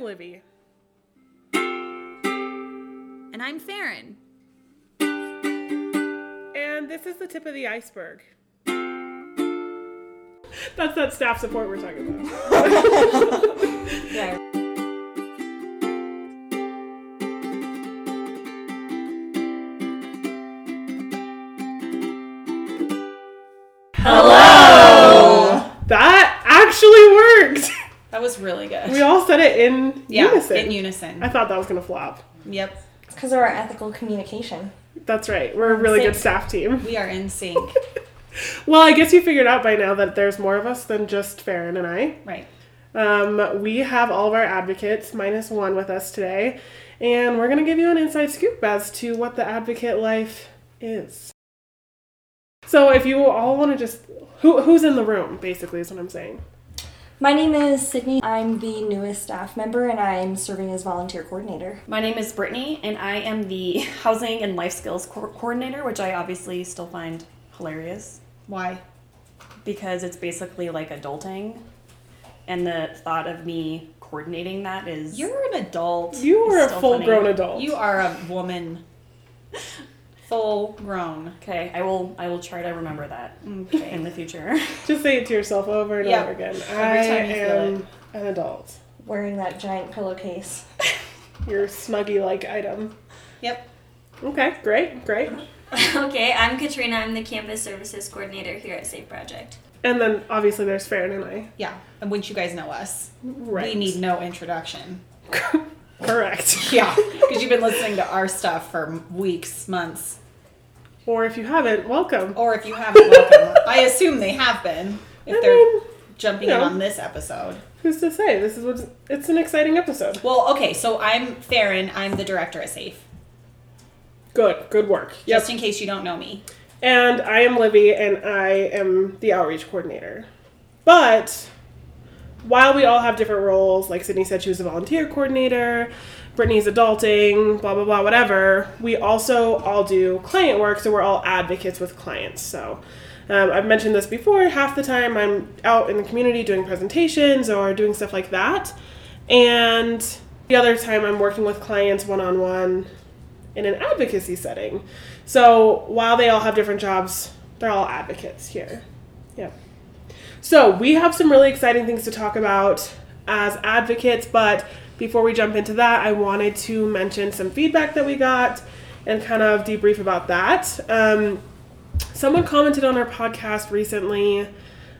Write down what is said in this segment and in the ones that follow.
I'm Livy. And I'm Farron. And this is the tip of the iceberg. That's that staff support we're talking about. Yeah. Unison. in unison. I thought that was gonna flop. Yep. It's because of our ethical communication. That's right. We're a really good staff team. We are in sync. Well, I guess you figured out by now that there's more of us than just Farron and I. right. Um, we have all of our advocates minus one with us today, and we're gonna give you an inside scoop as to what the advocate life is. So, if you all want to just who who's in the room, basically, is what I'm saying. My name is Sydney. I'm the newest staff member and I'm serving as volunteer coordinator. My name is Brittany, and I am the Housing and Life Skills co- Coordinator, which I obviously still find hilarious Why? because it's basically like adulting. And the thought of me coordinating that is. You're an adult. You are a still full grown adult. You are a woman. Full grown. Okay, I will. I will try to remember that Okay. in the future. just say it to yourself over and Yeah. over again. Every I time you feel am an adult. Wearing that giant pillowcase. Your snuggy like item. Yep. Okay, great, great. okay, I'm Katrina. I'm the campus services coordinator here at Safe Project. And then obviously there's Farron and I. Yeah. And wouldn't you guys know us? Right. We need no introduction. Correct. Yeah. Because you've been listening to our stuff for weeks, months. Or if you haven't, welcome. Or if you haven't, welcome. I assume they have been. If I they're mean, jumping you in on this episode. who's to say? This is what's it's an exciting episode. Well, okay, so I'm Farron. I'm the director at SAFE. Good, good work. Yep. Just in case you don't know me. And I am Livy, and I am the outreach coordinator. But while we all have different roles, like Sydney said, she was a volunteer coordinator, Brittany's adulting, blah, blah, blah, whatever, we also all do client work, so we're all advocates with clients. So um, I've mentioned this before, half the time I'm out in the community doing presentations or doing stuff like that. And the other time I'm working with clients one on one in an advocacy setting. So while they all have different jobs, they're all advocates here. Yeah. So we have some really exciting things to talk about as advocates, but before we jump into that, I wanted to mention some feedback that we got and kind of debrief about that. Um, someone commented on our podcast recently,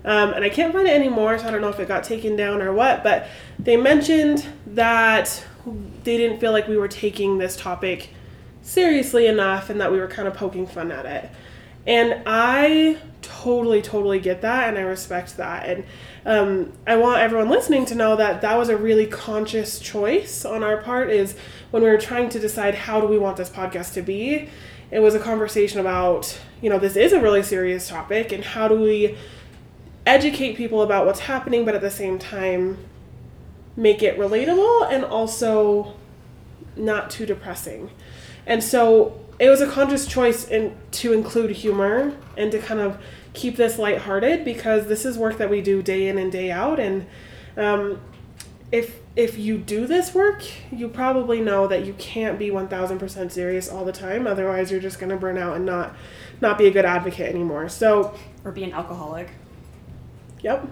um, and I can't find it anymore, so I don't know if it got taken down or what, but they mentioned that they didn't feel like we were taking this topic seriously enough and that we were kind of poking fun at it. And I totally, totally get that and I respect that. And um, I want everyone listening to know that that was a really conscious choice on our part is when we were trying to decide how do we want this podcast to be, it was a conversation about, you know, this is a really serious topic and how do we educate people about what's happening, but at the same time make it relatable and also not too depressing. And so it was a conscious choice in, to include humor and to kind of keep this lighthearted because this is work that we do day in and day out. And um, if if you do this work, you probably know that you can't be one thousand percent serious all the time. Otherwise, you're just gonna burn out and not not be a good advocate anymore. So, or be an alcoholic. yep,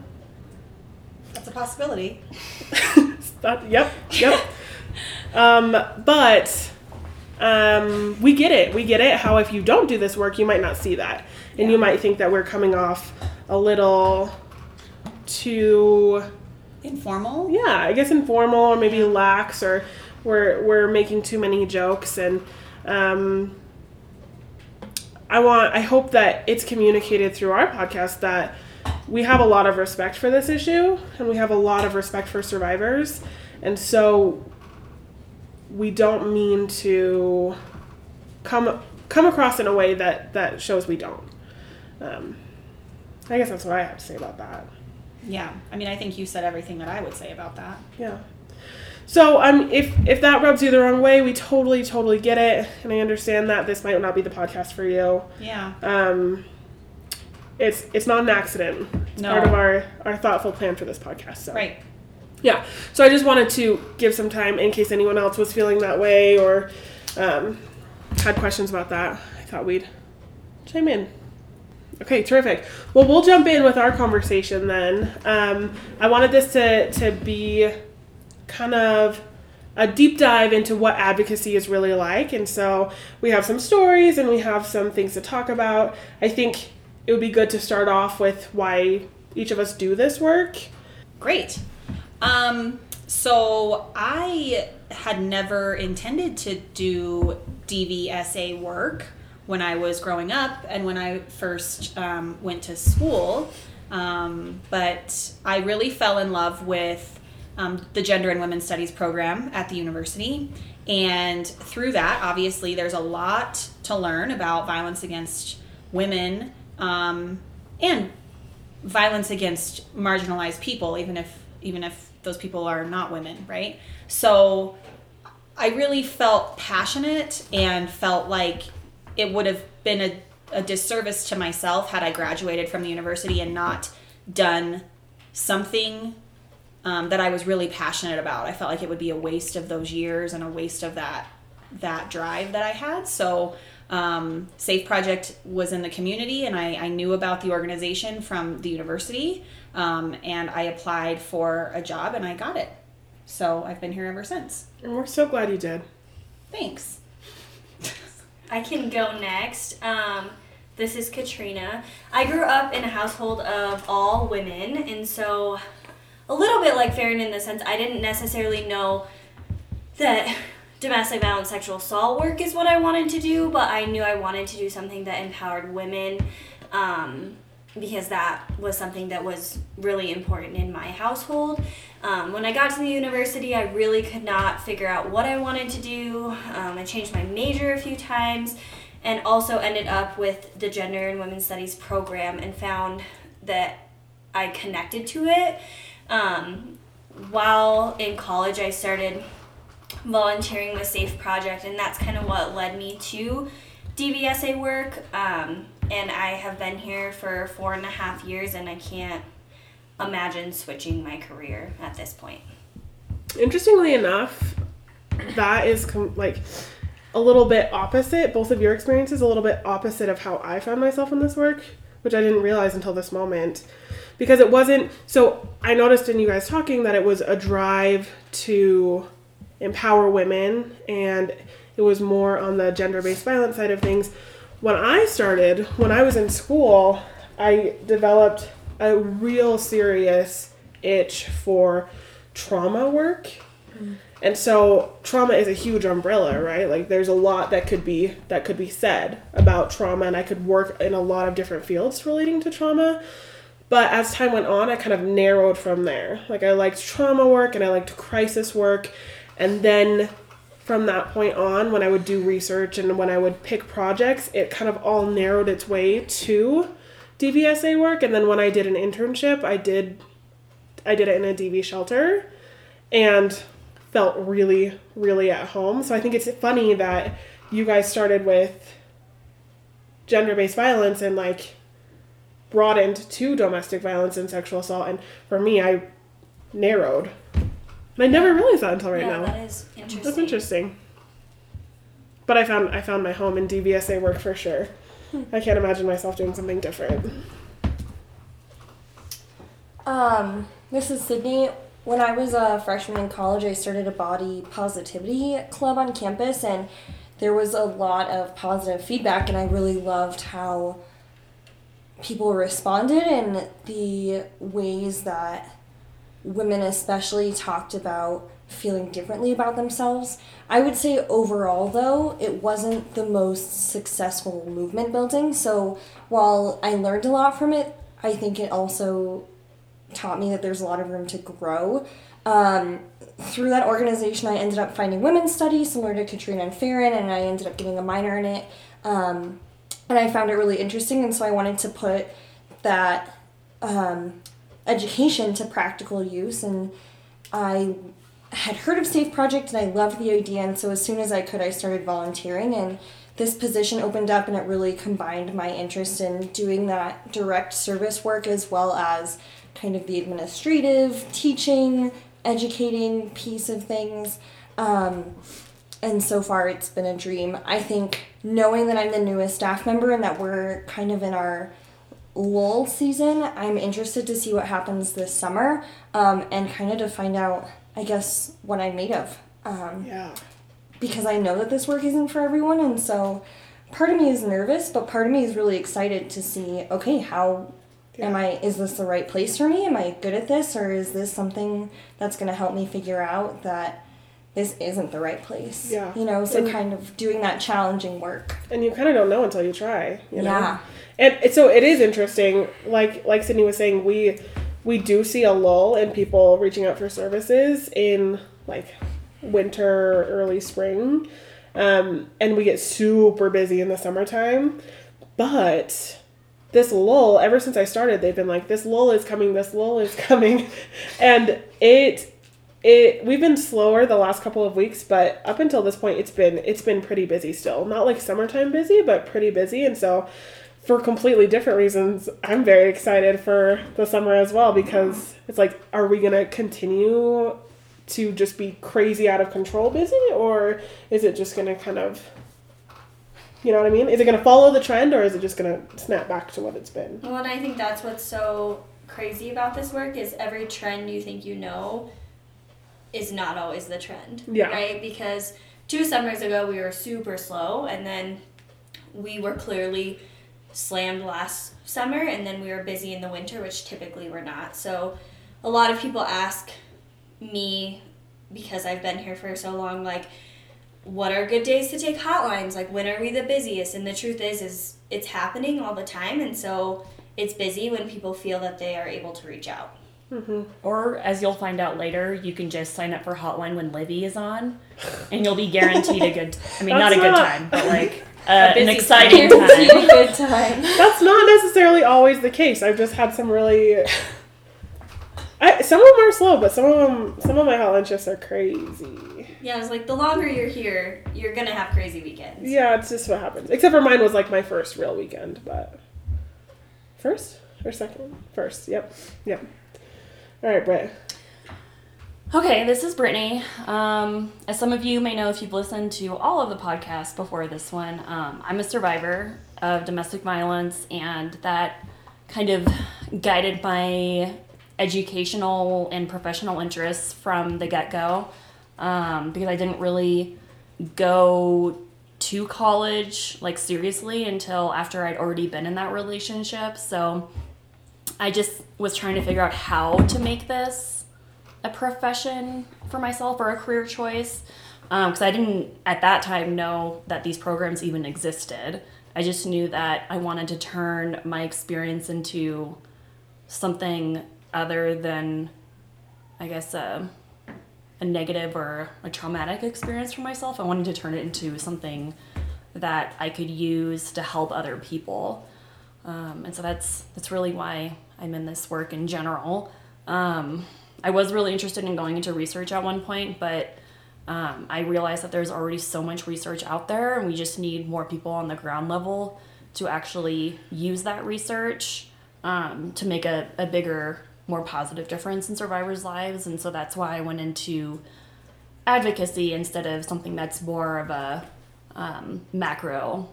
That's a possibility. That- yep, yep. um, but um, we get it. We get it. How if you don't do this work, you might not see that, and you might think that we're coming off a little too, Informal? yeah, I guess informal or maybe lax, or we're we're making too many jokes, and um, I want. I hope that it's communicated through our podcast that we have a lot of respect for this issue and we have a lot of respect for survivors and so we don't mean to come come across in a way that that shows we don't um, i guess that's what i have to say about that Yeah. I mean, I think you said everything that I would say about that. yeah so um, if if that rubs you the wrong way we totally totally get it and i understand that this might not be the podcast for you Yeah. um, it's it's not an accident it's No. part of our our thoughtful plan for this podcast so Right. Yeah. So I just wanted to give some time in case anyone else was feeling that way or um, had questions about that. I thought we'd chime in. Okay, terrific. Well, we'll jump in with our conversation then. Um, I wanted this to, to be kind of a deep dive into what advocacy is really like. And so we have some stories and we have some things to talk about. I think it would be good to start off with why each of us do this work. Great. Um, so I had never intended to do DVSA work when I was growing up and when I first um, went to school. Um, but I really fell in love with um, the Gender and Women's Studies program at the university. And through that, obviously, there's a lot to learn about violence against women um, and violence against marginalized people, even if even if those people are not women, right? So I really felt passionate and felt like it would have been a, a disservice to myself had I graduated from the university and not done something um, that I was really passionate about. I felt like it would be a waste of those years and a waste of that that drive that I had. So um, Safe Project was in the community, and I, I knew about the organization from the university. Um, and I applied for a job, and I got it. So I've been here ever since. And we're so glad you did. Thanks. I can go next. Um, this is Katrina. I grew up in a household of all women, and so a little bit like Farron in the sense I didn't necessarily know that domestic violence, sexual assault work is what I wanted to do, but I knew I wanted to do something that empowered women. Um, because that was something that was really important in my household. Um, when I got to the university, I really could not figure out what I wanted to do. Um, I changed my major a few times and also ended up with the Gender and Women's Studies program and found that I connected to it. Um, while in college, I started volunteering with Safe Project, and that's kind of what led me to DVSA work. Um, and I have been here for four and a half years, and I can't imagine switching my career at this point. Interestingly enough, that is com- like a little bit opposite. Both of your experiences a little bit opposite of how I found myself in this work, which I didn't realize until this moment. Because it wasn't so I noticed in you guys talking that it was a drive to empower women and it was more on the gender-based violence side of things. When I started, when I was in school, I developed a real serious itch for trauma work. Mm. And so trauma is a huge umbrella, right? Like there's a lot that could be that could be said about trauma and I could work in a lot of different fields relating to trauma. But as time went on, I kind of narrowed from there. Like I liked trauma work and I liked crisis work. And then from that point on, when I would do research and when I would pick projects, it kind of all narrowed its way to DVSA work. And then when I did an internship, I did I did it in a DV shelter and felt really, really at home. So I think it's funny that you guys started with gender based violence and like broadened to domestic violence and sexual assault. And for me, I narrowed. I never realized that until right yeah, now. that is interesting. That's interesting. But I found I found my home in DVSA work for sure. I can't imagine myself doing something different. Um, this is Sydney. When I was a freshman in college, I started a body positivity club on campus, and there was a lot of positive feedback, and I really loved how people responded and the ways that women, especially, talked about feeling differently about themselves. I would say overall, though, it wasn't the most successful movement building. So while I learned a lot from it, I think it also taught me that there's a lot of room to grow. Um, through that organization, I ended up finding women's studies similar to Katrina and Farron, and I ended up getting a minor in it. Um, and I found it really interesting, and so I wanted to put that um, education to practical use. And I had heard of Safe Project, and I loved the idea. And so as soon as I could, I started volunteering, and this position opened up, and it really combined my interest in doing that direct service work as well as kind of the administrative, teaching, educating piece of things. Um, and so far, it's been a dream. I think knowing that I'm the newest staff member and that we're kind of in our lull season, I'm interested to see what happens this summer um, and kind of to find out, I guess, what I'm made of. Um, Yeah. because I know that this work isn't for everyone, and so part of me is nervous, but part of me is really excited to see. Okay, how am I? Is this the right place for me? Am I good at this, or is this something that's going to help me figure out that this isn't the right place? Yeah. you know, so And- kind of doing that challenging work. And you kind of don't know until you try. You know? Yeah. And so it is interesting. Like like Sydney was saying, we we do see a lull in people reaching out for services in like winter, early spring, um, and we get super busy in the summertime. But this lull, ever since I started, they've been like, "This lull is coming. This lull is coming," and it it we've been slower the last couple of weeks but up until this point it's been it's been pretty busy still. Not like summertime busy but pretty busy. And so for completely different reasons i'm very excited for the summer as well because it's like are we going to continue to just be crazy out of control busy? Or is it just going to kind of you know what i mean? Is it going to follow the trend or is it just going to snap back to what it's been? Well, and I think that's what's so crazy about this work is every trend you think you know is not always the trend. Yeah. Right? Because two summers ago we were super slow and then we were clearly slammed last summer and then we were busy in the winter, which typically we're not. So a lot of people ask me because I've been here for so long, like, what are good days to take hotlines? Like, when are we the busiest? And the truth is, is it's happening all the time, and so it's busy when people feel that they are able to reach out. Or as you'll find out later, you can just sign up for Hotline when Livy is on, and you'll be guaranteed a good. I mean, not a good not- time, but like uh, an busy exciting Guaranteed time. a good time. That's not necessarily always the case. I've just had some really. I, some of them are slow, but some of them, some of my hotline shifts are crazy. Yeah, it's like the longer you're here, you're gonna have crazy weekends. Yeah, it's just what happens. Except for mine was like my first real weekend, but first or second, first. Yep, yep. All right, Brett. Okay, this is Brittany. Um, as some of you may know if you've listened to all of the podcasts before this one, um, I'm a survivor of domestic violence, and that kind of guided my educational and professional interests from the get go um, because I didn't really go to college like seriously until after I'd already been in that relationship. So I just was trying to figure out how to make this a profession for myself or a career choice um, because I didn't at that time know that these programs even existed. I just knew that I wanted to turn my experience into something other than, I guess, a, a negative or a traumatic experience for myself. I wanted to turn it into something that I could use to help other people. Um, and so that's that's really why I'm in this work in general. Um, I was really interested in going into research at one point, but um, I realized that there's already so much research out there, and we just need more people on the ground level to actually use that research um, to make a, a bigger, more positive difference in survivors' lives. And so that's why I went into advocacy instead of something that's more of a um, macro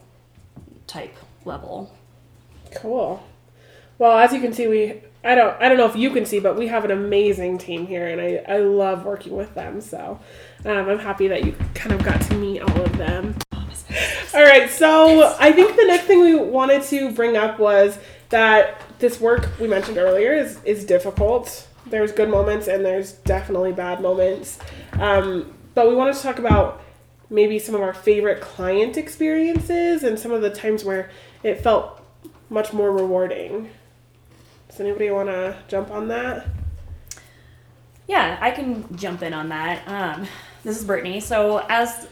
type level. Cool. Well, as you can see, we I don't I don't know if you can see, but we have an amazing team here, and I I love working with them. So um, I'm happy that you kind of got to meet all of them. All right, so I think the next thing we wanted to bring up was that this work we mentioned earlier is is difficult. There's good moments and there's definitely bad moments, um, but we wanted to talk about maybe some of our favorite client experiences and some of the times where it felt much more rewarding. Does anybody want to jump on that? Yeah, I can jump in on that. Um, this is Brittany. So, as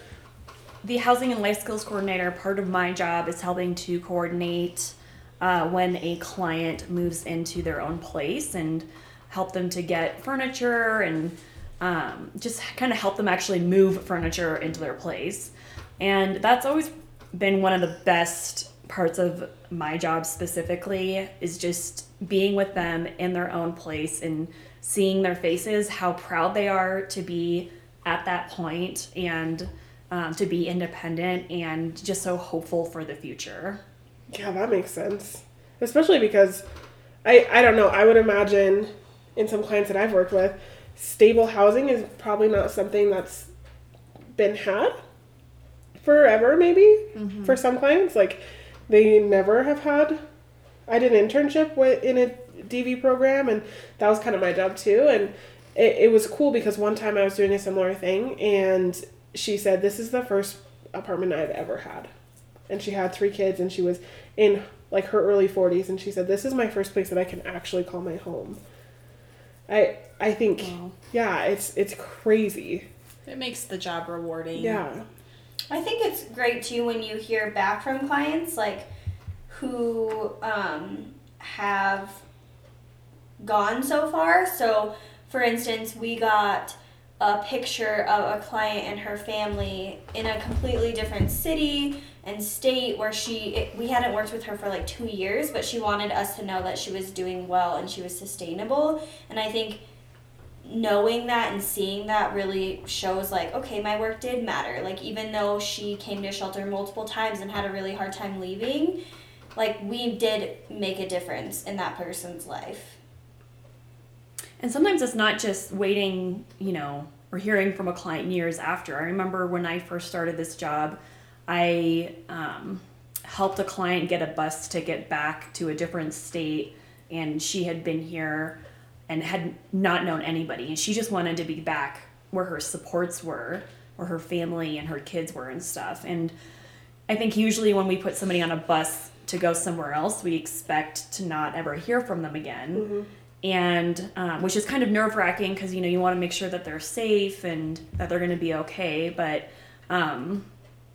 the Housing and Life Skills Coordinator, part of my job is helping to coordinate uh, when a client moves into their own place and help them to get furniture and um, just kind of help them actually move furniture into their place. And that's always been one of the best parts of my job specifically is just being with them in their own place and seeing their faces, how proud they are to be at that point and um, to be independent and just so hopeful for the future. Yeah, that makes sense. Especially because I I don't know, I would imagine in some clients that I've worked with, stable housing is probably not something that's been had forever maybe for some clients like they never have had I did an internship with in a DV program and that was kind of my job too and it, it was cool because one time I was doing a similar thing and she said this is the first apartment I've ever had and she had three kids and she was in like her early 40s and she said this is my first place that I can actually call my home. I I think yeah, it's it's crazy. It makes the job rewarding. Yeah. I think it's great too when you hear back from clients like who um, have gone so far. So, for instance, we got a picture of a client and her family in a completely different city and state where she it, we hadn't worked with her for like 2 years, but she wanted us to know that she was doing well and she was sustainable. And I think knowing that and seeing that really shows like okay my work did matter like even though she came to shelter multiple times and had a really hard time leaving like we did make a difference in that person's life And sometimes it's not just waiting, you know, or hearing from a client years after. I remember when I first started this job, I um, helped a client get a bus ticket back to a different state, and she had been here and had not known anybody, and she just wanted to be back where her supports were, where her family and her kids were and stuff. And I think usually when we put somebody on a bus to go somewhere else, we expect to not ever hear from them again and um, which is kind of nerve wracking because you know you want to make sure that they're safe and that they're going to be okay. But um,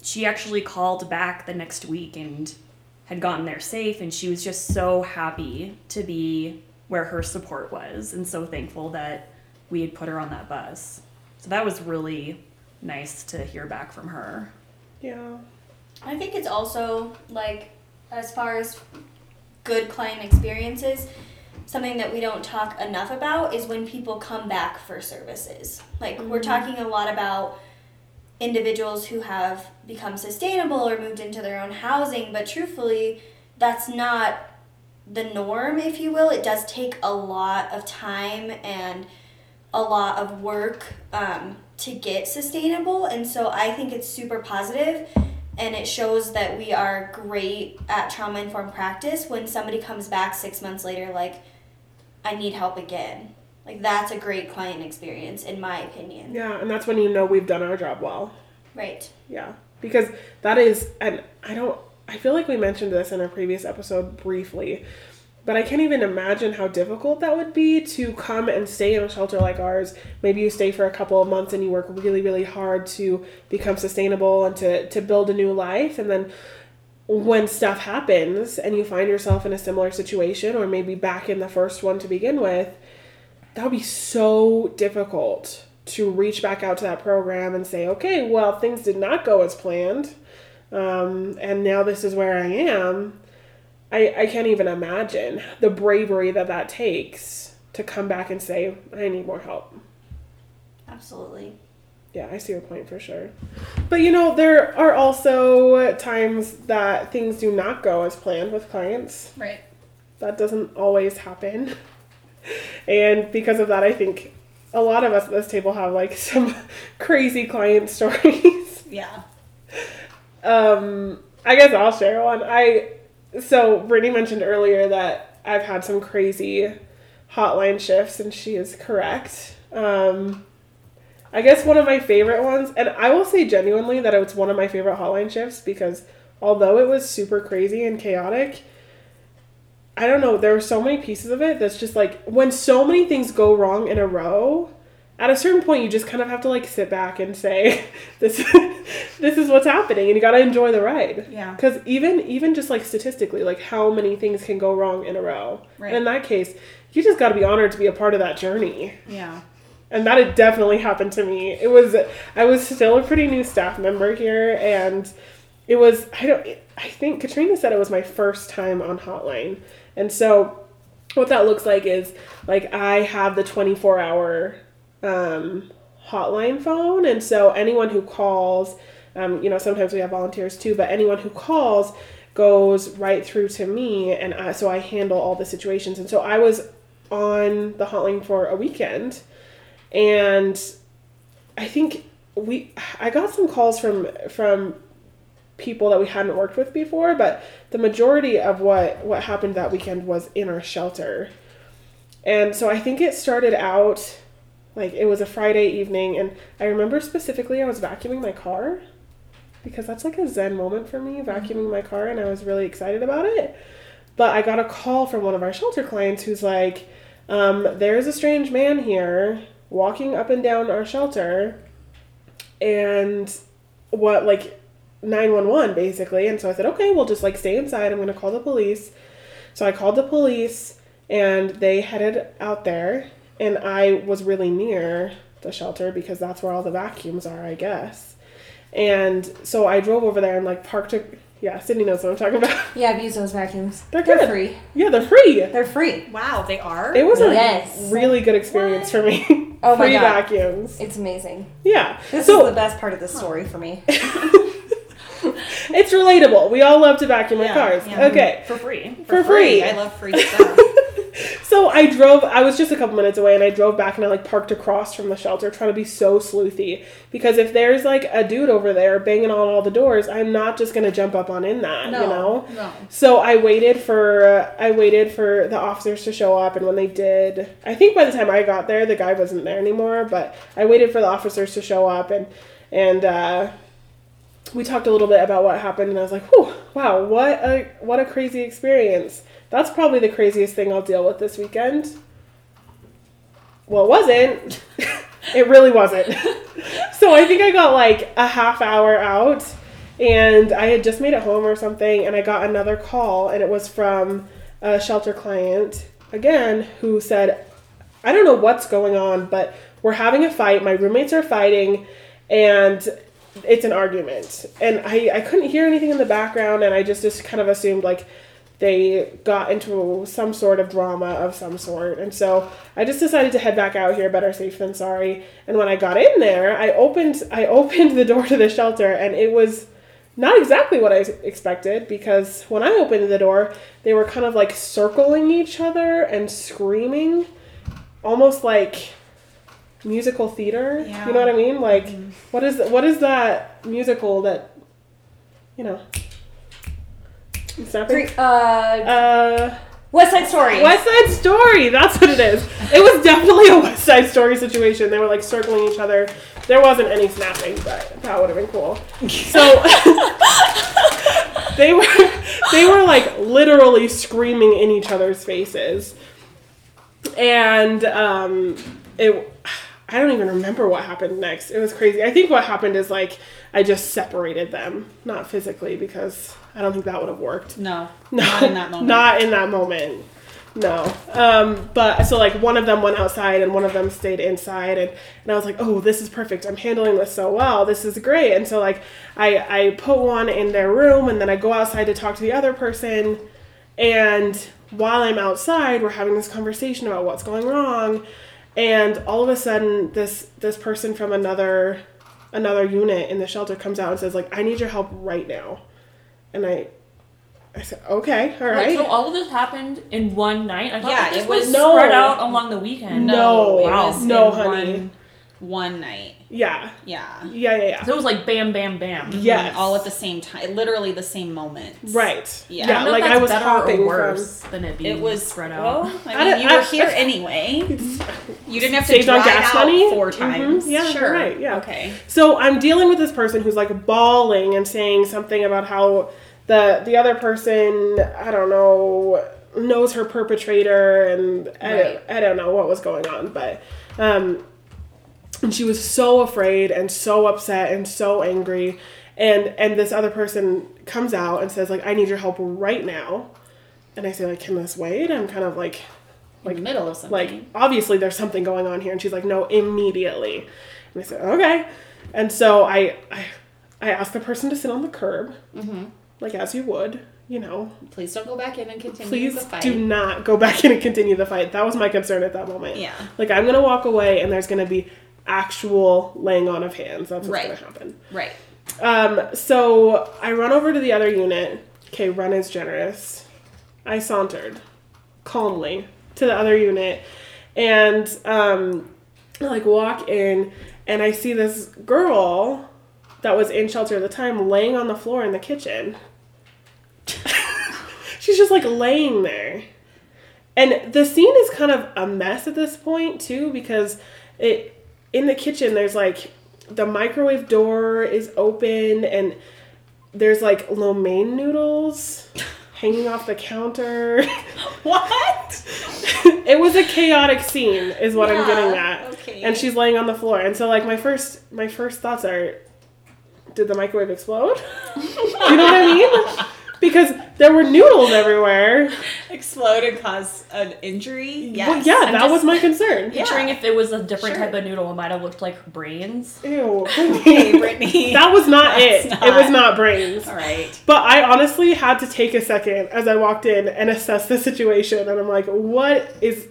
she actually called back the next week and had gotten there safe, and she was just so happy to be where her support was, and so thankful that we had put her on that bus. So that was really nice to hear back from her. Yeah. i think it's also like as far as good client experiences something that we don't talk enough about is when people come back for services like we're mm-hmm. talking a lot about individuals who have become sustainable or moved into their own housing but truthfully that's not the norm if you will it does take a lot of time and a lot of work um, to get sustainable and so i think it's super positive and it shows that we are great at trauma informed practice when somebody comes back six months later like i need help again like that's a great client experience in my opinion Yeah, and that's when you know we've done our job well. right Yeah. Because that is and I don't I feel like we mentioned this in a previous episode briefly, but I can't even imagine how difficult that would be to come and stay in a shelter like ours. Maybe you stay for a couple of months and you work really, really hard to become sustainable and to, to build a new life and then when stuff happens and you find yourself in a similar situation or maybe back in the first one to begin with, that would be so difficult to reach back out to that program and say, okay, well, things did not go as planned, um, and now this is where I am. I, I can't even imagine the bravery that that takes to come back and say, I need more help. absolutely Yeah, I see your point for sure. But you know, there are also times that things do not go as planned with clients. Right. That doesn't always happen. And because of that, I think a lot of us at this table have like some crazy client stories. Yeah. Um, I guess I'll share one. I so Brittany mentioned earlier that I've had some crazy hotline shifts, and she is correct. Um, I guess one of my favorite ones, and I will say genuinely that it's one of my favorite hotline shifts because although it was super crazy and chaotic, I don't know, there were so many pieces of it that's just like when so many things go wrong in a row, at a certain point you just kind of have to like sit back and say this this is what's happening and you got to enjoy the ride. Yeah. Cuz even even just like statistically like how many things can go wrong in a row. Right. And in that case, you just got to be honored to be a part of that journey. Yeah. And that had definitely happened to me. It was I was still a pretty new staff member here and it was I don't I think Katrina said it was my first time on hotline. And so what that looks like is like I have the 24 hour um, hotline phone, and so anyone who calls, um, you know, sometimes we have volunteers too, but anyone who calls goes right through to me, and I, so I handle all the situations. And so I was on the hotline for a weekend, and I think we I got some calls from from people that we hadn't worked with before, but the majority of what what happened that weekend was in our shelter. And so I think it started out like it was a Friday evening and I remember specifically I was vacuuming my car because that's like a zen moment for me, vacuuming my car and I was really excited about it. But I got a call from one of our shelter clients who's like um, there's a strange man here walking up and down our shelter and what like 911 basically. And so i said okay we'll just like stay inside. I'm to call the police. So i called the police and they headed out there and i was really near the shelter because that's where all the vacuums are i guess and so i drove over there and like parked a yeah sydney knows what i'm talking about Yeah, I've used those vacuums. They're They're good. free. yeah they're free They're free. Wow, they are. it was a really good experience for me Oh my free God. vacuums It's amazing. yeah This so is the best part of the story for me. it's relatable we all love to vacuum our cars yeah. okay For free. for free. I love free stuff. So I drove. I was just a couple minutes away, and I drove back, and I like parked across from the shelter, trying to be so sleuthy. Because if there's like a dude over there banging on all the doors, I'm not just gonna jump up on in that, you know. no. So I waited for uh, I waited for the officers to show up, and when they did, I think by the time I got there, the guy wasn't there anymore. But I waited for the officers to show up, and and uh, we talked a little bit about what happened, and I was like, "Whew, wow, what a what a crazy experience." That's probably the craziest thing I'll deal with this weekend. Well, it wasn't. it really wasn't. so I think I got like a half hour out and I had just made it home or something and I got another call and it was from a shelter client again who said, I don't know what's going on, but we're having a fight. My roommates are fighting and it's an argument. And I, I couldn't hear anything in the background and I just, just kind of assumed like they got into some sort of drama of some sort. And so I just decided to head back out here, better safe than sorry. And when I got in there, I opened I opened the door to the shelter and it was not exactly what I expected because when I opened the door, they were kind of like circling each other and screaming almost like musical theater. Yeah. You know what I mean? Like what is what is that musical that you know it's not Free, uh, uh West Side Story. West Side Story. That's what it is. It was definitely a West Side Story situation. They were like circling each other. There wasn't any snapping, but that would have been cool. So they were they were like literally screaming in each other's faces, and um, it. I don't even remember what happened next. It was crazy. I think what happened is like I just separated them, not physically, because I don't think that would have worked. No, No, not in that moment. Not in that moment. No. Um, but so like one of them went outside and one of them stayed inside and, and I was like, oh, this is perfect. I'm handling this so well. This is great. And so like I, I put one in their room and then I go outside to talk to the other person and while I'm outside, we're having this conversation about what's going wrong. And all of a sudden this this person from another another unit in the shelter comes out and says like, I need your help right now. And I I said, okay, all Wait, so all of this happened in one night? I thought Yeah, this it was was- No. spread out along the weekend. No. it Wow. was No, in honey. One, one night. Yeah. Yeah. Yeah, yeah, yeah. So it was like bam, bam, bam. Yes. All at the same time. Literally the same moment. Right. Yeah. Yeah, I like if I was better hopping or from worse than it being It was spread out. Well, I I mean, don't- you were I- here anyway. You didn't have to Saved drive on gas out money? 4 Mhm. times. Yeah, you're sure. right, yeah. Okay. So I'm dealing with this person who's like bawling and saying something about how the the other person, I don't know, knows her perpetrator and I, Right. don't, I don't know what was going on, but um and she was so afraid and so upset and so angry and and this other person comes out and says like I need your help right now. And I say like can this wait? I'm kind of like the middle of something. like obviously there's something going on here and she's like no immediately and i said okay and so i i, I asked the person to sit on the curb Mm-hmm. like as you would you know, Please don't go back in and continue please the fight. do not go back in and continue the fight. That was my concern at that moment. Yeah. Like I'm gonna walk away and there's gonna be actual laying on of hands. That's what's Right. gonna happen. Right. Um, so I run over to the other unit. Okay, run is generous. I sauntered calmly to the other unit and um, like walk in and I see this girl that was in shelter at the time laying on the floor in the kitchen. She's just like laying there. And the scene is kind of a mess at this point too because it in the kitchen there's like the microwave door is open and there's like lo mein noodles hanging off the counter. What? it was a chaotic scene is what I'm getting at. okay. And she's laying on the floor. And so like my first my first thoughts are did the microwave explode? you know what I mean? Because there were noodles everywhere. Explode and cause an injury? Yes. Well, yeah, I'm that was my concern. Picturing if it was a different Sure. type of noodle, it might have looked like brains. Ew. Hey, Brittany. that was not That's it. not- It was not brains. All right. But I honestly had to take a second as I walked in and assess the situation, and I'm like, what is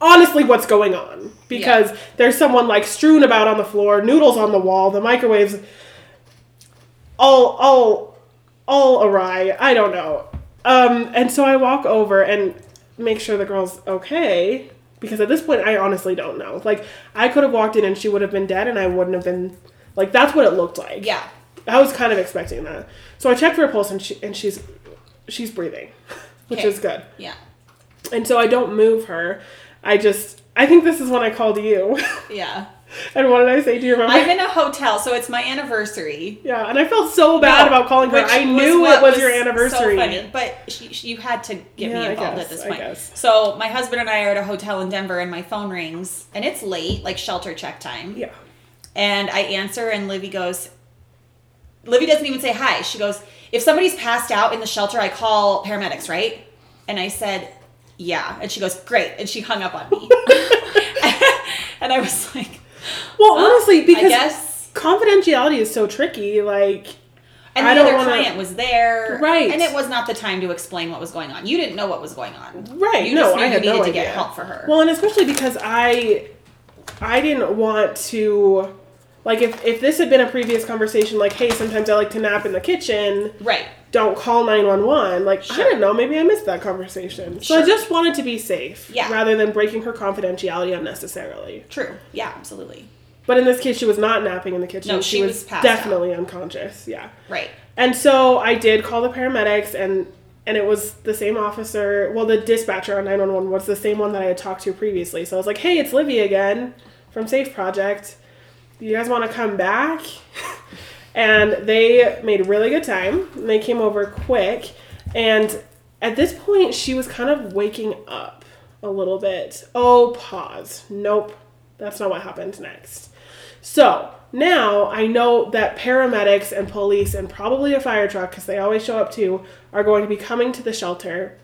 honestly what's going on? Because there's someone like strewn about on the floor, noodles on the wall, the microwaves all all all awry. I don't know. Um, and so I walk over and make sure the girl's okay. Because at this point, I honestly don't know. Like, I could have walked in and she would have been dead, and I wouldn't have been. Like, that's what it looked like. Yeah. I was kind of expecting that. So I checked for a pulse and she and she's she's breathing, which Okay. is good. Yeah. And so I don't move her. I just I think this is when I called you. Yeah. and what did I say? Do you remember? I'm in a hotel, so it's my anniversary. yeah, and I felt so bad No, about calling her. I knew it was, your anniversary. So funny, but she, she, you had to get Yeah, me involved guess, at this point. So my husband and I are at a hotel in Denver, and my phone rings, and it's late, like shelter check time. Yeah. And I answer, and Livy goes, Livy doesn't even say hi. She goes, if somebody's passed out in the shelter, I call paramedics, right? And I said, yeah. And she goes, great. And she hung up on me. and I was like, Well, Well, honestly, I because guess. confidentiality is so tricky. Like, And the don't other wanna- client was there, Right. And it was not the time to explain what was going on. You didn't know what was going on, right? You no, I you had needed no to idea. get help for her. Well, and especially because I, I didn't want to, like, if if this had been a previous conversation, like, hey, sometimes I like to nap in the kitchen. right? Don't call nine one one. Like, I Sure. don't know. Maybe I missed that conversation. So I just wanted to be safe, Yeah. rather than breaking her confidentiality unnecessarily. True. Yeah, absolutely. But in this case, she was not napping in the kitchen. No, she, she was, was definitely unconscious. Yeah. Right. And so I did call the paramedics and and it was the same officer, well the dispatcher on 911 was the same one that I had talked to previously. So I was like, "Hey, it's Livy again from Safe Project. You guys want to come back?" and they made really good time. And they came over quick and at this point she was kind of waking up a little bit. Oh, pause. Nope. That's not what happened next. So now I know that paramedics and police and probably a fire truck, because they always show up too, are going to be coming to the shelter.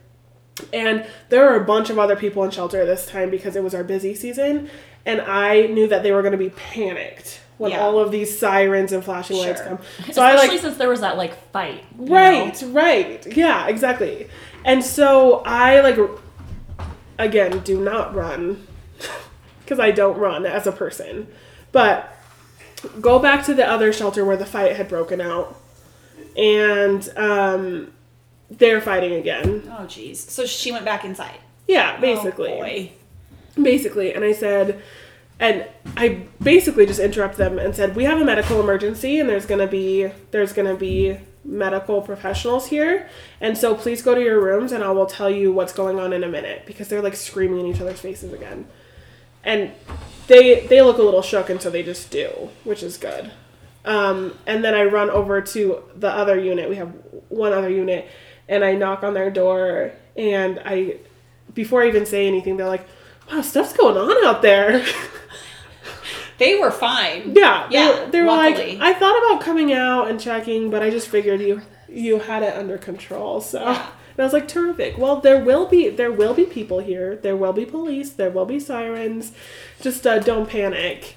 And there are a bunch of other people in shelter this time because it was our busy season. And I knew that they were going to be panicked when Yeah. all of these sirens and flashing lights come. So I like since there was that like fight. you know? Right, right. Yeah, exactly. And so I like again do not run because I don't run as a person. But go back to the other shelter where the fight had broken out. And um they're fighting again. Oh, jeez. So she went back inside. Yeah, basically Oh, boy. basically and i said and i basically just interrupt them and said we have a medical emergency and there's to be there's to be medical professionals here. And so please go to your rooms and i will tell you what's going on in a minute. Because they're like screaming in each other's faces again. And they they look a little shook and so they just do which is good. Um, and then i run over to the other unit. We have one other unit and i knock on their door and i before i even say anything they're like wow stuff's going on out there They were fine. yeah they, Yeah, they were luckily. like i thought about coming out and checking but i just figured you you had it under control so Yeah. and i was like terrific well there will be there will be people here there will be police there will be sirens just uh, don't panic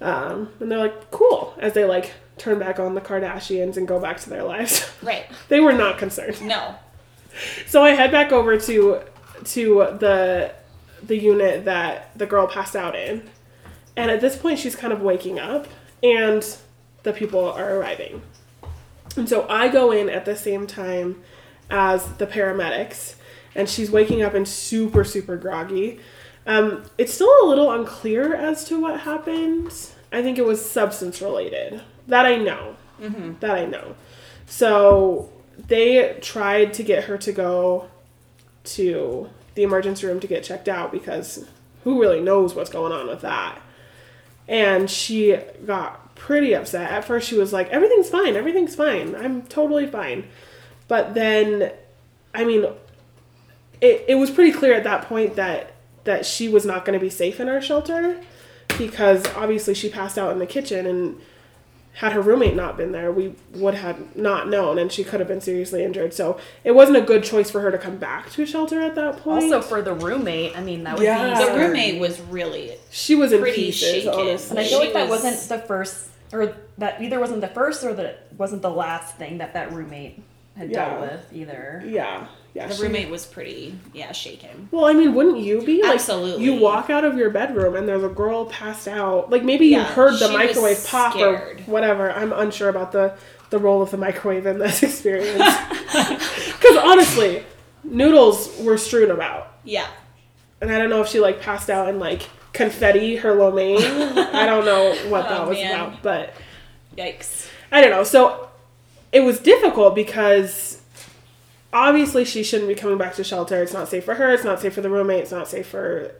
um, and they're like cool as they like turn back on the kardashians and go back to their lives Right. they were not concerned No. so I head back over to to the the unit that the girl passed out in. And at this point she's kind of waking up and the people are arriving. And so I go in at the same time as the paramedics and she's waking up and super super groggy. Um, it's still a little unclear as to what happened. I think it was substance related. That I know. That I know. So they tried to get her to go to the emergency room to get checked out because who really knows what's going on with that? And she got pretty upset. At first, she was like, Everything's fine, everything's fine, I'm totally fine. But then, I mean, it, it was pretty clear at that point that that she was not going to be safe in our shelter because obviously she passed out in the kitchen and had her roommate not been there we would have not known and she could have been seriously injured so it wasn't a good choice for her to come back to shelter at that point Also for the roommate, I mean that would Yeah. be The scary. roommate was really she was in pretty pieces shaken. honestly And I feel like that was- wasn't the first, or that either wasn't the first or that wasn't the last thing that that roommate had Yeah. dealt with either. yeah yeah the she- roommate was pretty yeah shaken. well i mean wouldn't you be like Absolutely. you walk out of your bedroom and there's a girl passed out like maybe you heard the microwave pop or whatever i'm unsure about the the role of the microwave in this experience because honestly noodles were strewn about Yeah. and I don't know if she like passed out and like confetti her lo mein. I don't know what that Oh, was man. about, but Yikes. I don't know. So it was difficult because obviously she shouldn't be coming back to shelter. It's not safe for her. It's not safe for the roommate. It's not safe for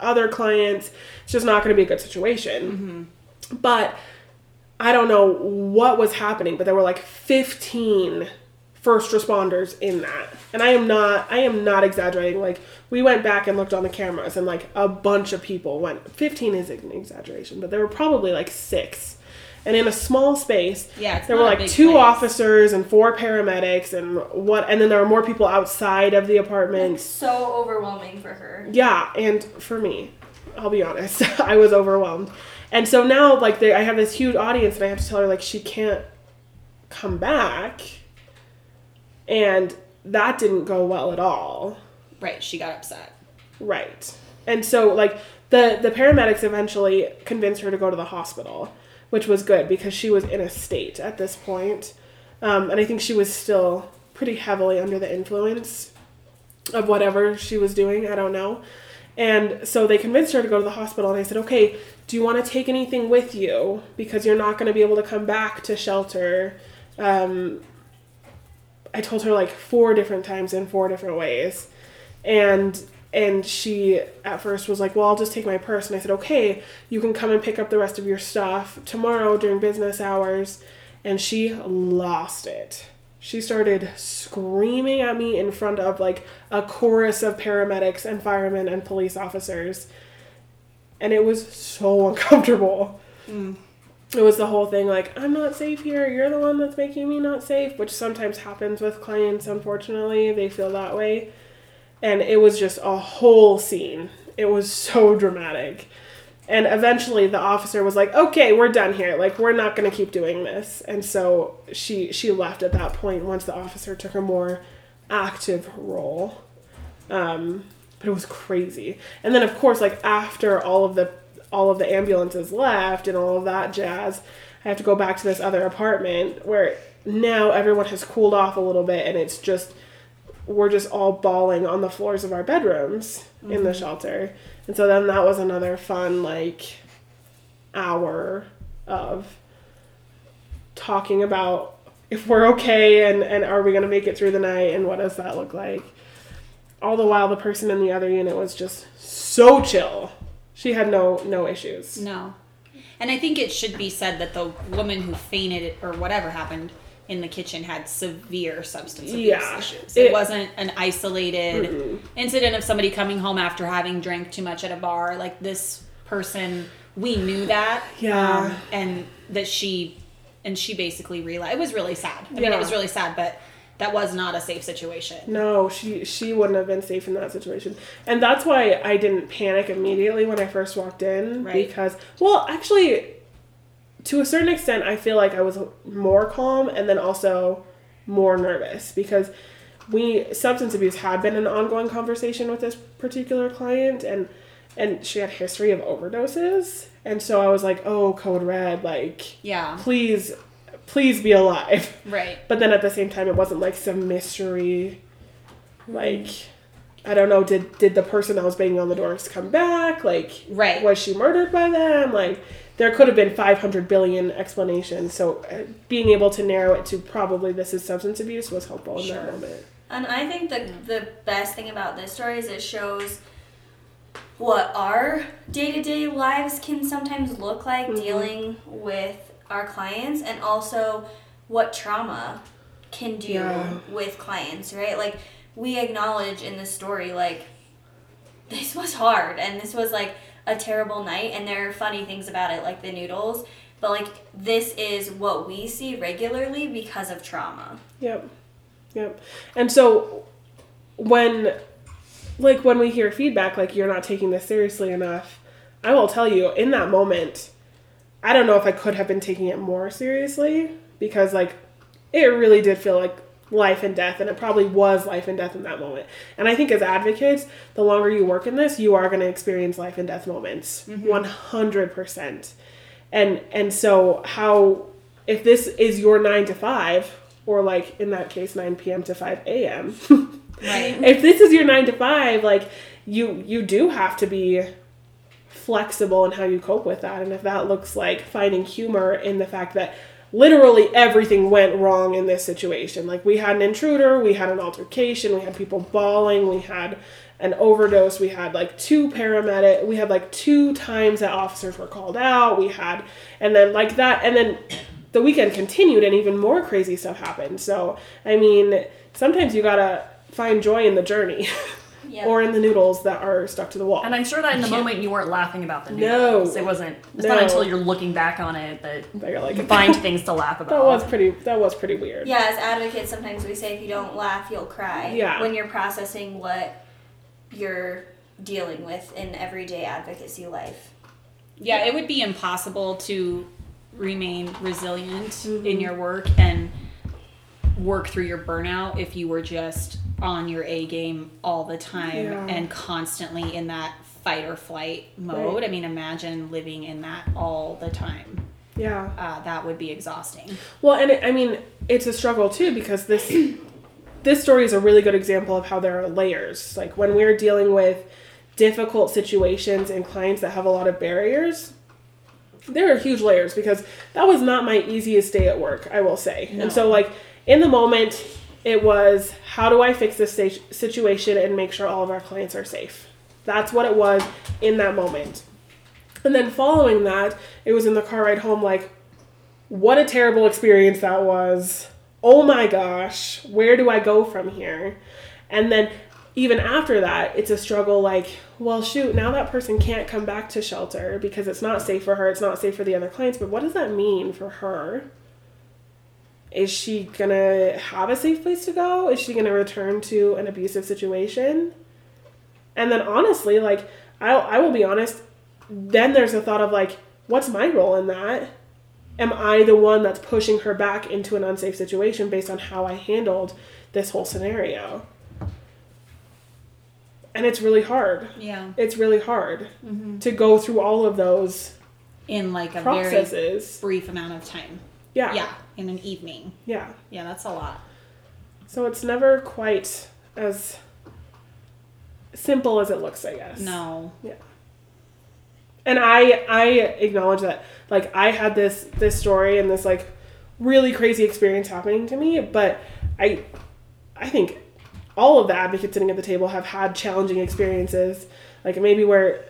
other clients. It's just not going to be a good situation. Mm-hmm. But I don't know what was happening, but there were like 15 first responders in that. And I am not I am not exaggerating. Like we went back and looked on the cameras and like a bunch of people went 15 is an exaggeration, but there were probably like 6. And in a small space, Yeah, there were like two place. officers and four paramedics and what and then there were more people outside of the apartment. So overwhelming for her. Yeah, and for me, I'll be honest, I was overwhelmed. And so now, like, they, I have this huge audience, and I have to tell her, like, she can't come back. And that didn't go well at all. Right, she got upset. Right. And so, like, the, the paramedics eventually convinced her to go to the hospital, which was good because she was in a state at this point. Um, and I think she was still pretty heavily under the influence of whatever she was doing. I don't know. And so they convinced her to go to the hospital, and I said, okay, do you want to take anything with you? Because you're not going to be able to come back to shelter. Um, I told her like four different times in four different ways. And and she at first was like, "Well, I'll just take my purse." And I said, "Okay, you can come and pick up the rest of your stuff tomorrow during business hours." And she lost it. She started screaming at me in front of like a chorus of paramedics and firemen and police officers. And it was so uncomfortable. Mm. It was the whole thing like, I'm not safe here. You're the one that's making me not safe, which sometimes happens with clients, unfortunately. They feel that way. And it was just a whole scene. It was so dramatic. And eventually the officer was like, "Okay, we're done here. Like we're not going to keep doing this." And so she she left at that point once the officer took a more active role. Um but it was crazy. And then of course like after all of the all of the ambulances left and all of that jazz, I have to go back to this other apartment where now everyone has cooled off a little bit and it's just we're just all bawling on the floors of our bedrooms in the mm-hmm. shelter. And so then that was another fun like hour of talking about if we're okay and, and are we going to make it through the night and what does that look like. All the while the person in the other unit was just so chill. She had no no issues. No. And I think it should be said that the woman who fainted or whatever happened in the kitchen had severe substance abuse Yeah. issues. It, It- wasn't an isolated incident of somebody coming home after having drank too much at a bar. Like this person, we knew that. Yeah. um, and that she, and she basically realized it was really sad. I mean, it was really sad, but that was not a safe situation. No, she she wouldn't have been safe in that situation. And that's why I didn't panic immediately when I first walked in Right. because well, actually to a certain extent I feel like I was more calm and then also more nervous because we substance abuse had been an ongoing conversation with this particular client and and she had a history of overdoses and so i was like oh code red like Yeah. please please be alive Right. but then at the same time it wasn't like some mystery like i don't know did did the person that was banging on the doors come back like Right. was she murdered by them like there could have been 500 billion explanations so uh, being able to narrow it to probably this is substance abuse was helpful in that moment And I think the the best thing about this story is it shows what our day to day lives can sometimes look like Mhm. dealing with our clients, and also what trauma can do Yeah. with clients. Right? Like we acknowledge in the story, like this was hard, and this was like a terrible night, and there are funny things about it, like the noodles. But like this is what we see regularly because of trauma. Yep. Yep. And so when like when we hear feedback like you're not taking this seriously enough, I will tell you in that moment I don't know if I could have been taking it more seriously because like it really did feel like life and death and it probably was life and death in that moment. And I think as advocates, the longer you work in this, you are going to experience life and death moments. Mm-hmm. 100%. And and so how if this is your 9 to 5 or like in that case 9 p.m. to 5 a.m. Right. if this is your 9 to 5 like you you do have to be flexible in how you cope with that and if that looks like finding humor in the fact that literally everything went wrong in this situation. Like we had an intruder we had an altercation we had people bawling we had an overdose we had like two paramedic we had like two times that officers were called out we had and then like that and then the weekend continued and even more crazy stuff happened. So i mean sometimes you gotta find joy in the journey Yeah. or in the noodles that are stuck to the wall And I'm sure that in the moment you weren't laughing about the noodles. No. noodles. It wasn't. It's No. not until you're looking back on it that But you're like you find things to laugh about. that was pretty that was pretty weird Yeah, as advocates, sometimes we say if you don't laugh, you'll cry. Yeah. When you're processing what you're dealing with in everyday advocacy life. Yeah, it would be impossible to remain resilient in mm-hmm. your work and work through your burnout if you were just on your A game all the time Yeah. and constantly in that fight or flight mode. Right. I mean, imagine living in that all the time. yeah Uh, that would be exhausting. Well, and it, I mean, it's a struggle too because this this story is a really good example of how there are layers. Like when we're dealing with difficult situations and clients that have a lot of barriers, there are huge layers because that was not my easiest day at work, I will say. And so like in the moment it was how do I fix this situation and make sure all of our clients are safe. That's what it was in that moment. And then following that, it was in the car ride home like what a terrible experience that was. Oh my gosh, where do I go from here? And then even after that, it's a struggle like, well, shoot, now that person can't come back to shelter because it's not safe for her, it's not safe for the other clients, but what does that mean for her? Is she gonna have a safe place to go? Is she gonna return to an abusive situation? And then honestly, like, I, I will be honest, then there's a thought of like, what's my role in that? am I the one that's pushing her back into an unsafe situation based on how I handled this whole scenario? And it's really hard. Yeah. It's really hard mm-hmm. to go through all of those In like a very brief amount of time. Yeah. Yeah. In an evening. Yeah. Yeah, that's a lot. So it's never quite as simple as it looks, I guess. No. Yeah. And I I acknowledge that like I had this this story and this like really crazy experience happening to me, but I I think all of the advocates sitting at the table have had challenging experiences, like maybe where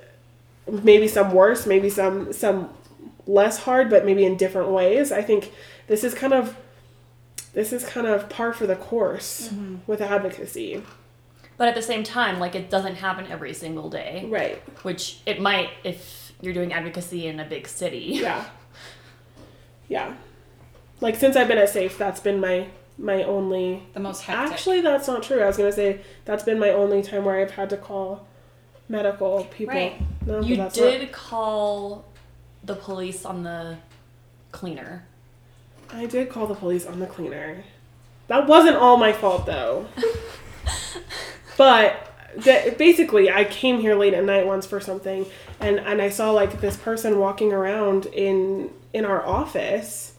maybe some worse, maybe some some less hard, but maybe in different ways. I think this is kind of this is kind of par for the course mm-hmm. with advocacy. But at the same time, like it doesn't happen every single day, Right. which it might if you're doing advocacy in a big city. Yeah. Yeah. Like since I've been at Safe, that's been my my only The most hectic. Actually, that's not true. I was going to say that's been my only time where I've had to call medical people. Right. No, You did call the police on the cleaner. I did call the police on the cleaner. That wasn't all my fault though. but that basically I came here late at night once for something and and I saw like this person walking around in in our office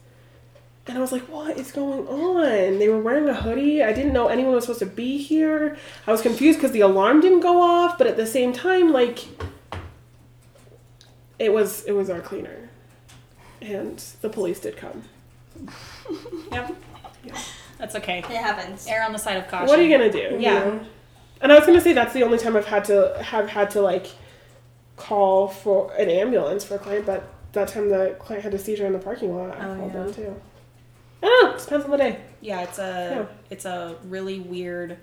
and I was like, what is going on? They were wearing a hoodie. I didn't know anyone was supposed to be here. I was confused because the alarm didn't go off, but at the same time, like, it was it was our cleaner, and the police did come. Yep. That's okay. It happens. Err on the side of caution. What are you gonna do? you Yeah. know? And I was gonna say that's the only time I've had to have had to like call for an ambulance for a client, but that time the client had a seizure in the parking lot. I Oh, called yeah. them too. I don't know. Depends on the day. Yeah, it's a it's a really weird,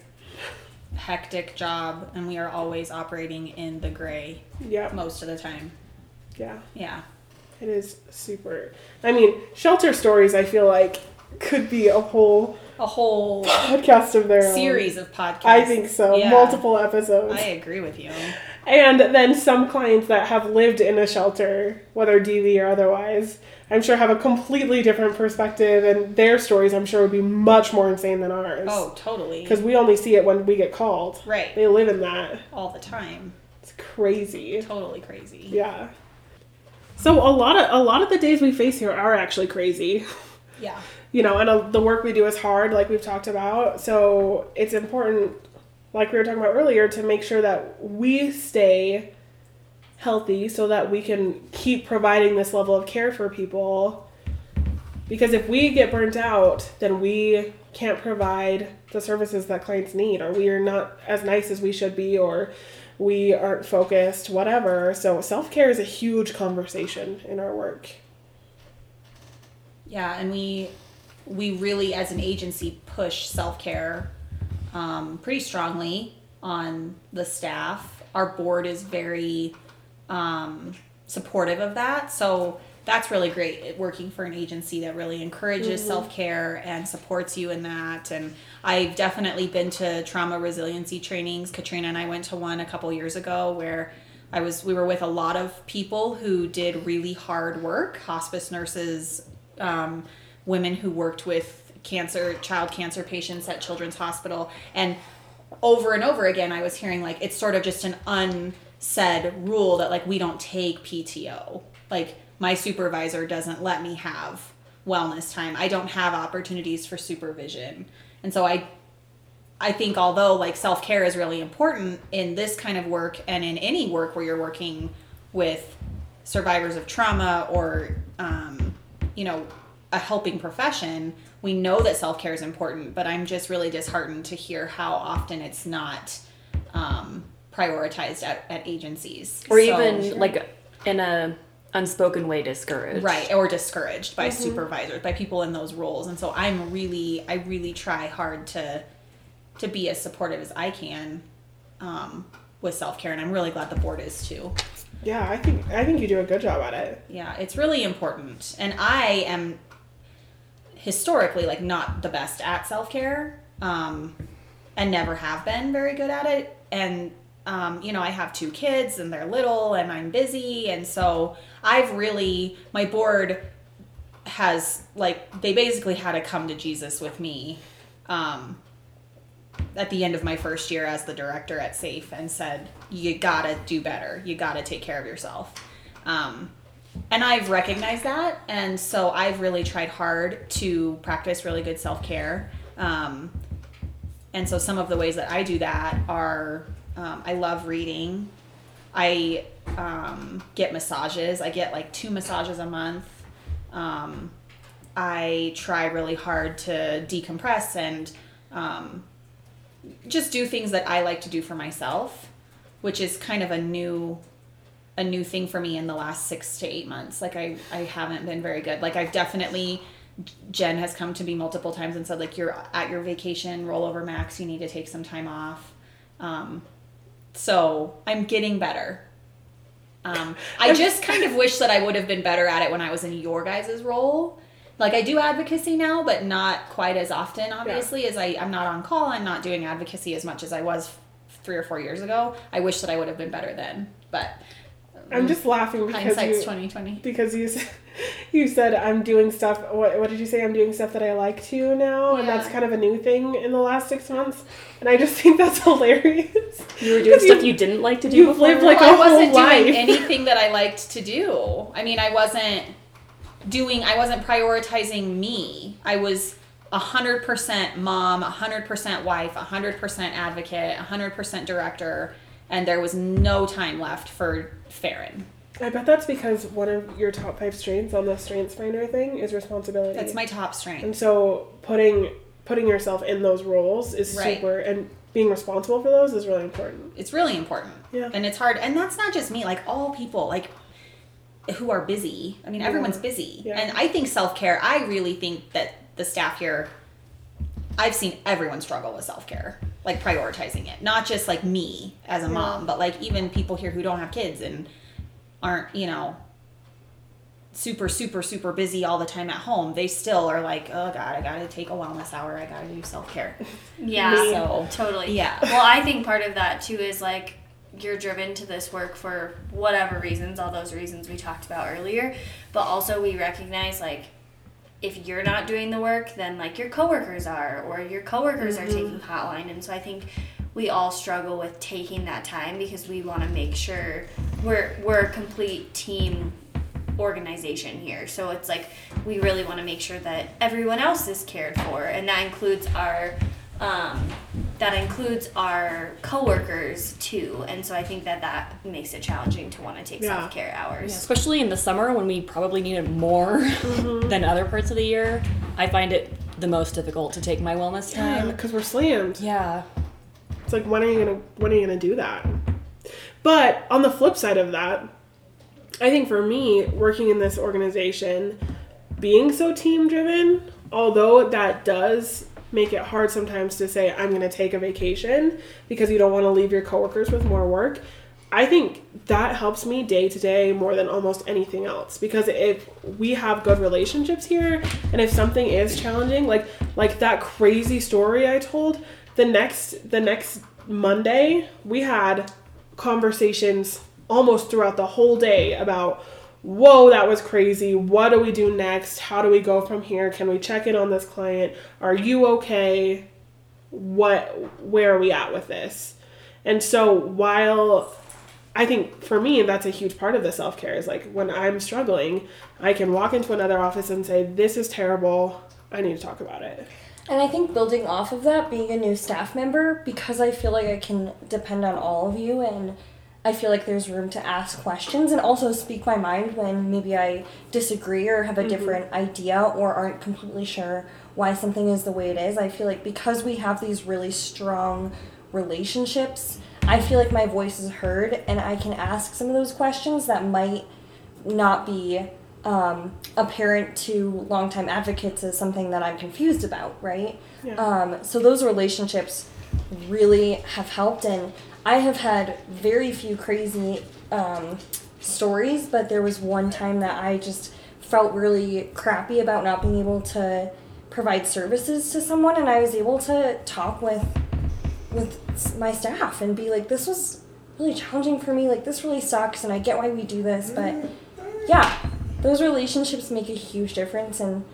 hectic job, and we are always operating in the gray Yeah. most of the time. Yeah. Yeah. It is super. I mean, shelter stories. I feel like could be a whole A whole podcast of their own. series of podcasts. I think so. Yeah. Multiple episodes. I agree with you. And then some clients that have lived in a shelter, whether DV or otherwise, I'm sure have a completely different perspective, and their stories, I'm sure, would be much more insane than ours. Oh, totally. Because we only see it when we get called. Right. They live in that. All the time. It's crazy. Totally crazy. Yeah. So a lot of a lot of the days we face here are actually crazy. Yeah. you know, and uh, the work we do is hard, like we've talked about. So it's important, like we were talking about earlier, to make sure that we stay healthy so that we can keep providing this level of care for people. Because if we get burnt out, then we can't provide the services that clients need, or we are not as nice as we should be, or we aren't focused, whatever. So self care is a huge conversation in our work. Yeah, and we we really as an agency push self-care um, pretty strongly on the staff. Our board is very um, supportive of that. So that's really great working for an agency that really encourages self-care and supports you in that and i've definitely been to trauma resiliency trainings. Katrina and i went to one a couple years ago where i was we were with a lot of people who did really hard work hospice nurses um, women who worked with cancer child cancer patients at children's hospital and over and over again i was hearing like it's sort of just an unsaid rule that like we don't take pto like my supervisor doesn't let me have wellness time. I don't have opportunities for supervision. And so i i think although like self-care is really important in this kind of work and in any work where you're working with survivors of trauma or um, you know a helping profession we know that self-care is important but i'm just really disheartened to hear how often it's not um, prioritized at, at agencies. Or So- even like in a unspoken way discouraged. right or discouraged by supervisors by people in those roles. And so i'm really i really try hard to to be as supportive as i can um, with self-care and i'm really glad the board is too. Yeah, I think I think you do a good job at it. yeah it's really important. And i am historically like not the best at self-care um, and never have been very good at it. And um, you know i have two kids and they're little and i'm busy. And so i've really my board has like they basically had to come to jesus with me um, at the end of my first year as the director at safe and said you gotta do better. You gotta take care of yourself. Um, and I've recognized that, and so I've really tried hard to practice really good self care. Um, and so some of the ways that I do that are um, I love reading. I um, get massages. I get like two massages a month. Um, I try really hard to decompress and um, just do things that I like to do for myself, which is kind of a new a new thing for me in the last six to eight months. Like I, I haven't been very good. Like I've definitely, Jen has come to me multiple times and said like you're at your vacation rollover max. You need to take some time off. Um, so I'm getting better. Um, I just kind of wish that I would have been better at it when I was in your guys' role. Like I do advocacy now, but not quite as often. Obviously, as I I'm not on call. I'm not doing advocacy as much as I was three or four years ago. I wish that I would have been better then, but I'm just laughing because Hindsight's you, twenty twenty. because you you said I'm doing stuff. What, what did you say? I'm doing stuff that I like to now, and that's kind of a new thing in the last six months. And I just think that's hilarious. You were doing stuff you didn't like to do you've before. lived, like, Well, a I wasn't whole doing life. anything that I liked to do. I mean, I wasn't doing. I wasn't prioritizing me. I was a hundred percent mom, a hundred percent wife, a hundred percent advocate, a hundred percent director, and there was no time left for Farron. I bet that's because one of your top five strengths on the Strengths Finder thing is responsibility. That's my top strength. And so putting putting yourself in those roles is Right. super, and being responsible for those is really important. it's really important. Yeah. And it's hard. And that's not just me, like all people, like who are busy. I mean, everyone's busy. Yeah. And I think self care, I really think that the staff here, I've seen everyone struggle with self care, like prioritizing it. Not just like me as a mom, but like even people here who don't have kids and aren't, you know, super, super, super busy all the time at home. They still are like, oh God, I gotta take a wellness hour. I gotta do self care. Yeah, So, totally. yeah. Well, I think part of that too is like you're driven to this work for whatever reasons, all those reasons we talked about earlier, but also we recognize like if you're not doing the work, then like your coworkers are, or your coworkers are taking mm-hmm. hotline, and so I think we all struggle with taking that time because we want to make sure we're we're a complete team organization here. So it's like we really want to make sure that everyone else is cared for, and that includes our um, that includes our coworkers too. And so I think that that makes it challenging to want to take Yeah. self care hours. especially in the summer when we probably need it more than other parts of the year. I find it the most difficult to take my wellness time. because we're slammed. Yeah. It's like when are you gonna when are you gonna do that? But on the flip side of that, I think for me, working in this organization, being so team driven, although that does make it hard sometimes to say I'm gonna take a vacation because you don't want to leave your coworkers with more work. I think that helps me day to day more than almost anything else because if we have good relationships here and if something is challenging like like that crazy story I told the next the next Monday we had conversations almost throughout the whole day about whoa that was crazy. What do we do next? How do we go from here? Can we check in on this client? Are you okay? What where are we at with this? And so while I think for me that's a huge part of the self care is like when I'm struggling, I can walk into another office and say, This is terrible. I need to talk about it. And I think building off of that, being a new staff member, because I feel like I can depend on all of you and I feel like there's room to ask questions and also speak my mind when maybe I disagree or have a different idea or aren't completely sure why something is the way it is. I feel like because we have these really strong relationships, I feel like my voice is heard and I can ask some of those questions that might not be um, apparent to longtime advocates as something that I'm confused about, right? Yeah. Um, so those relationships really have helped, and I have had very few crazy um, stories, but there was one time that I just felt really crappy about not being able to provide services to someone, and I was able to talk with with my staff and be like, this was really challenging for me. Like, this really sucks, and I get why we do this, but yeah, those relationships make a huge difference, and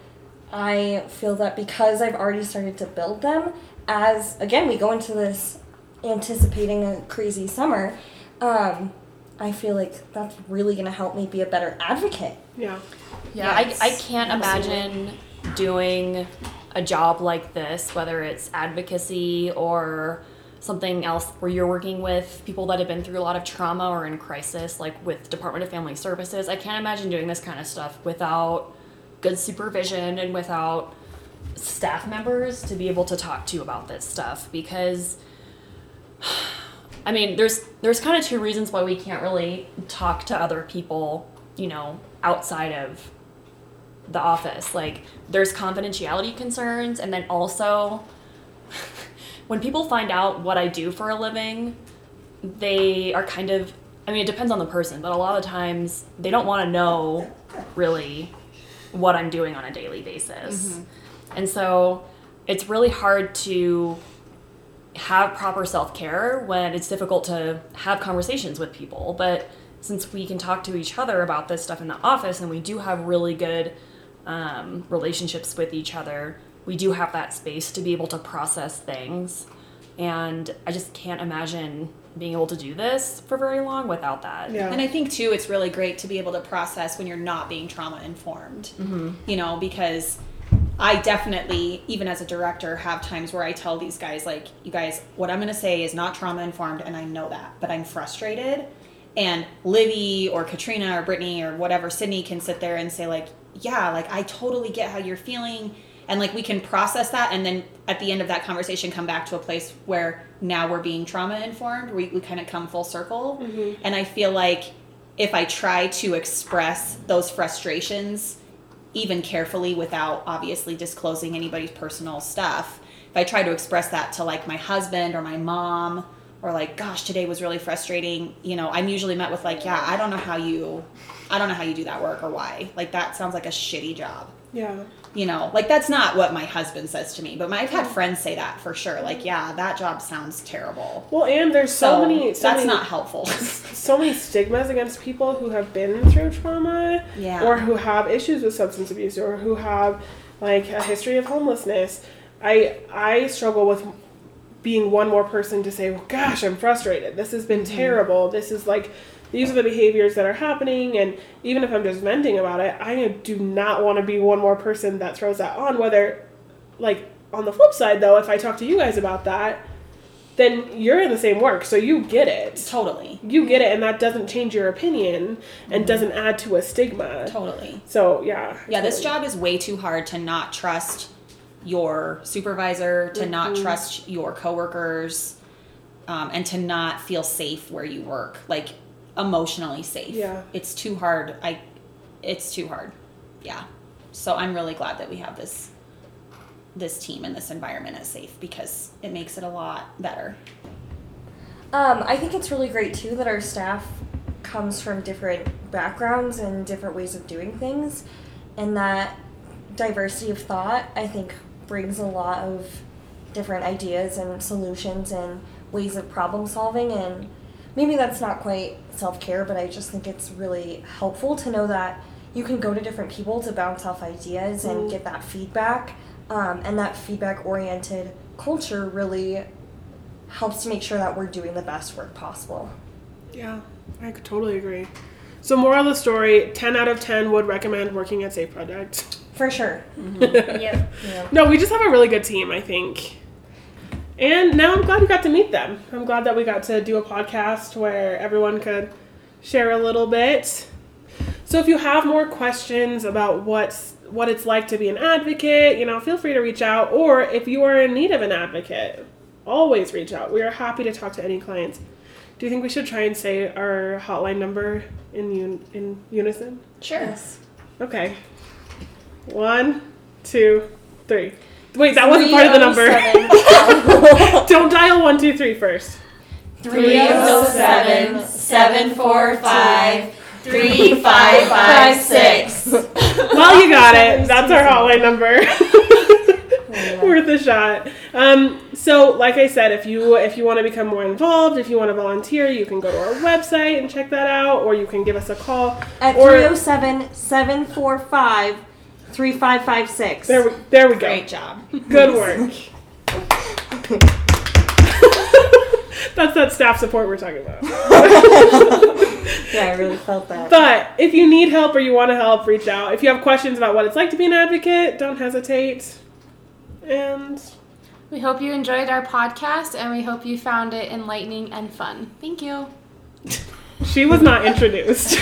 I feel that because I've already started to build them, as again, we go into this anticipating a crazy summer, um, I feel like that's really going to help me be a better advocate. Yeah. Yeah, Yes, I, I can't imagine doing a job like this, whether it's advocacy or something else where you're working with people that have been through a lot of trauma or in crisis, like with Department of Family Services. I can't imagine doing this kind of stuff without good supervision and without staff members to be able to talk to you about this stuff because I mean, there's there's kind of two reasons why we can't really talk to other people, you know, outside of the office. Like there's confidentiality concerns and then also when people find out what I do for a living, they are kind of I mean, it depends on the person, but a lot of times they don't want to know really what I'm doing on a daily basis. Mm-hmm. And so it's really hard to have proper self care when it's difficult to have conversations with people. But since we can talk to each other about this stuff in the office and we do have really good um, relationships with each other, we do have that space to be able to process things. And I just can't imagine being able to do this for very long without that. Yeah. And I think too, it's really great to be able to process when you're not being trauma informed. You know, because I definitely, even as a director, have times where I tell these guys, like, you guys, what I'm going to say is not trauma informed, and I know that, but I'm frustrated. And Livy or Katrina or Brittany or whatever, Sydney can sit there and say, like, yeah, like, I totally get how you're feeling. And like, we can process that. And then at the end of that conversation, come back to a place where now we're being trauma informed. We, we kind of come full circle. Mm-hmm. And I feel like if I try to express those frustrations even carefully without obviously disclosing anybody's personal stuff. If I try to express that to like my husband or my mom or like gosh today was really frustrating, you know, I'm usually met with like yeah, I don't know how you I don't know how you do that work or why. Like that sounds like a shitty job. Yeah. You know, like that's not what my husband says to me, but my, I've had friends say that for sure. Like, yeah, that job sounds terrible. Well, and there's so, So, many. So that's many, not helpful. so many stigmas against people who have been through trauma Yeah. or who have issues with substance abuse or who have like a history of homelessness i i struggle with being one more person to say well gosh i'm frustrated this has been mm-hmm. terrible this is like these are the behaviors that are happening and even if i'm just venting about it i do not want to be one more person that throws that on whether like on the flip side though if i talk to you guys about that then you're in the same work so you get it totally. you get it and that doesn't change your opinion and doesn't add to a stigma Totally. so yeah Yeah, this job is way too hard to not trust your supervisor, to not Mm-hmm. trust your coworkers, um, and to not feel safe where you work, like emotionally safe. Yeah. it's too hard. I, it's too hard. Yeah, so I'm really glad that we have this, this team and this environment is safe because it makes it a lot better. Um, I think it's really great too that our staff comes from different backgrounds and different ways of doing things, and that diversity of thought I think brings a lot of different ideas and solutions and ways of problem solving and maybe that's not quite self-care but I just think it's really helpful to know that you can go to different people to bounce off ideas and get that feedback um, and that feedback oriented culture really helps to make sure that we're doing the best work possible. yeah i could totally agree so moral of the story 10 out of 10 would recommend working at safe project For sure. Yep. no we just have a really good team i think and now i'm glad we got to meet them. I'm glad that we got to do a podcast where everyone could share a little bit. So if you have more questions about what's what it's like to be an advocate you know feel free to reach out. Or if you are in need of an advocate always reach out. We are happy to talk to any clients. Do you think we should try and say our hotline number in un- in unison? Sure. okay. One two three wait that wasn't part of the number. Don't dial one two three first. 307 745 3556. well you got it. That's our hotline number. Worth a shot. Um, so like i said if you if you want to become more involved if you want to volunteer you can go to our website and check that out or you can give us a call. At Or- 307 745 3556. there we, there we go Great job. good work that's that staff support we're talking about Yeah, I really felt that. But if you need help or you want to help, reach out. If you have questions about what it's like to be an advocate, don't hesitate. And We hope you enjoyed our podcast and we hope you found it enlightening and fun. Thank you. she was not introduced.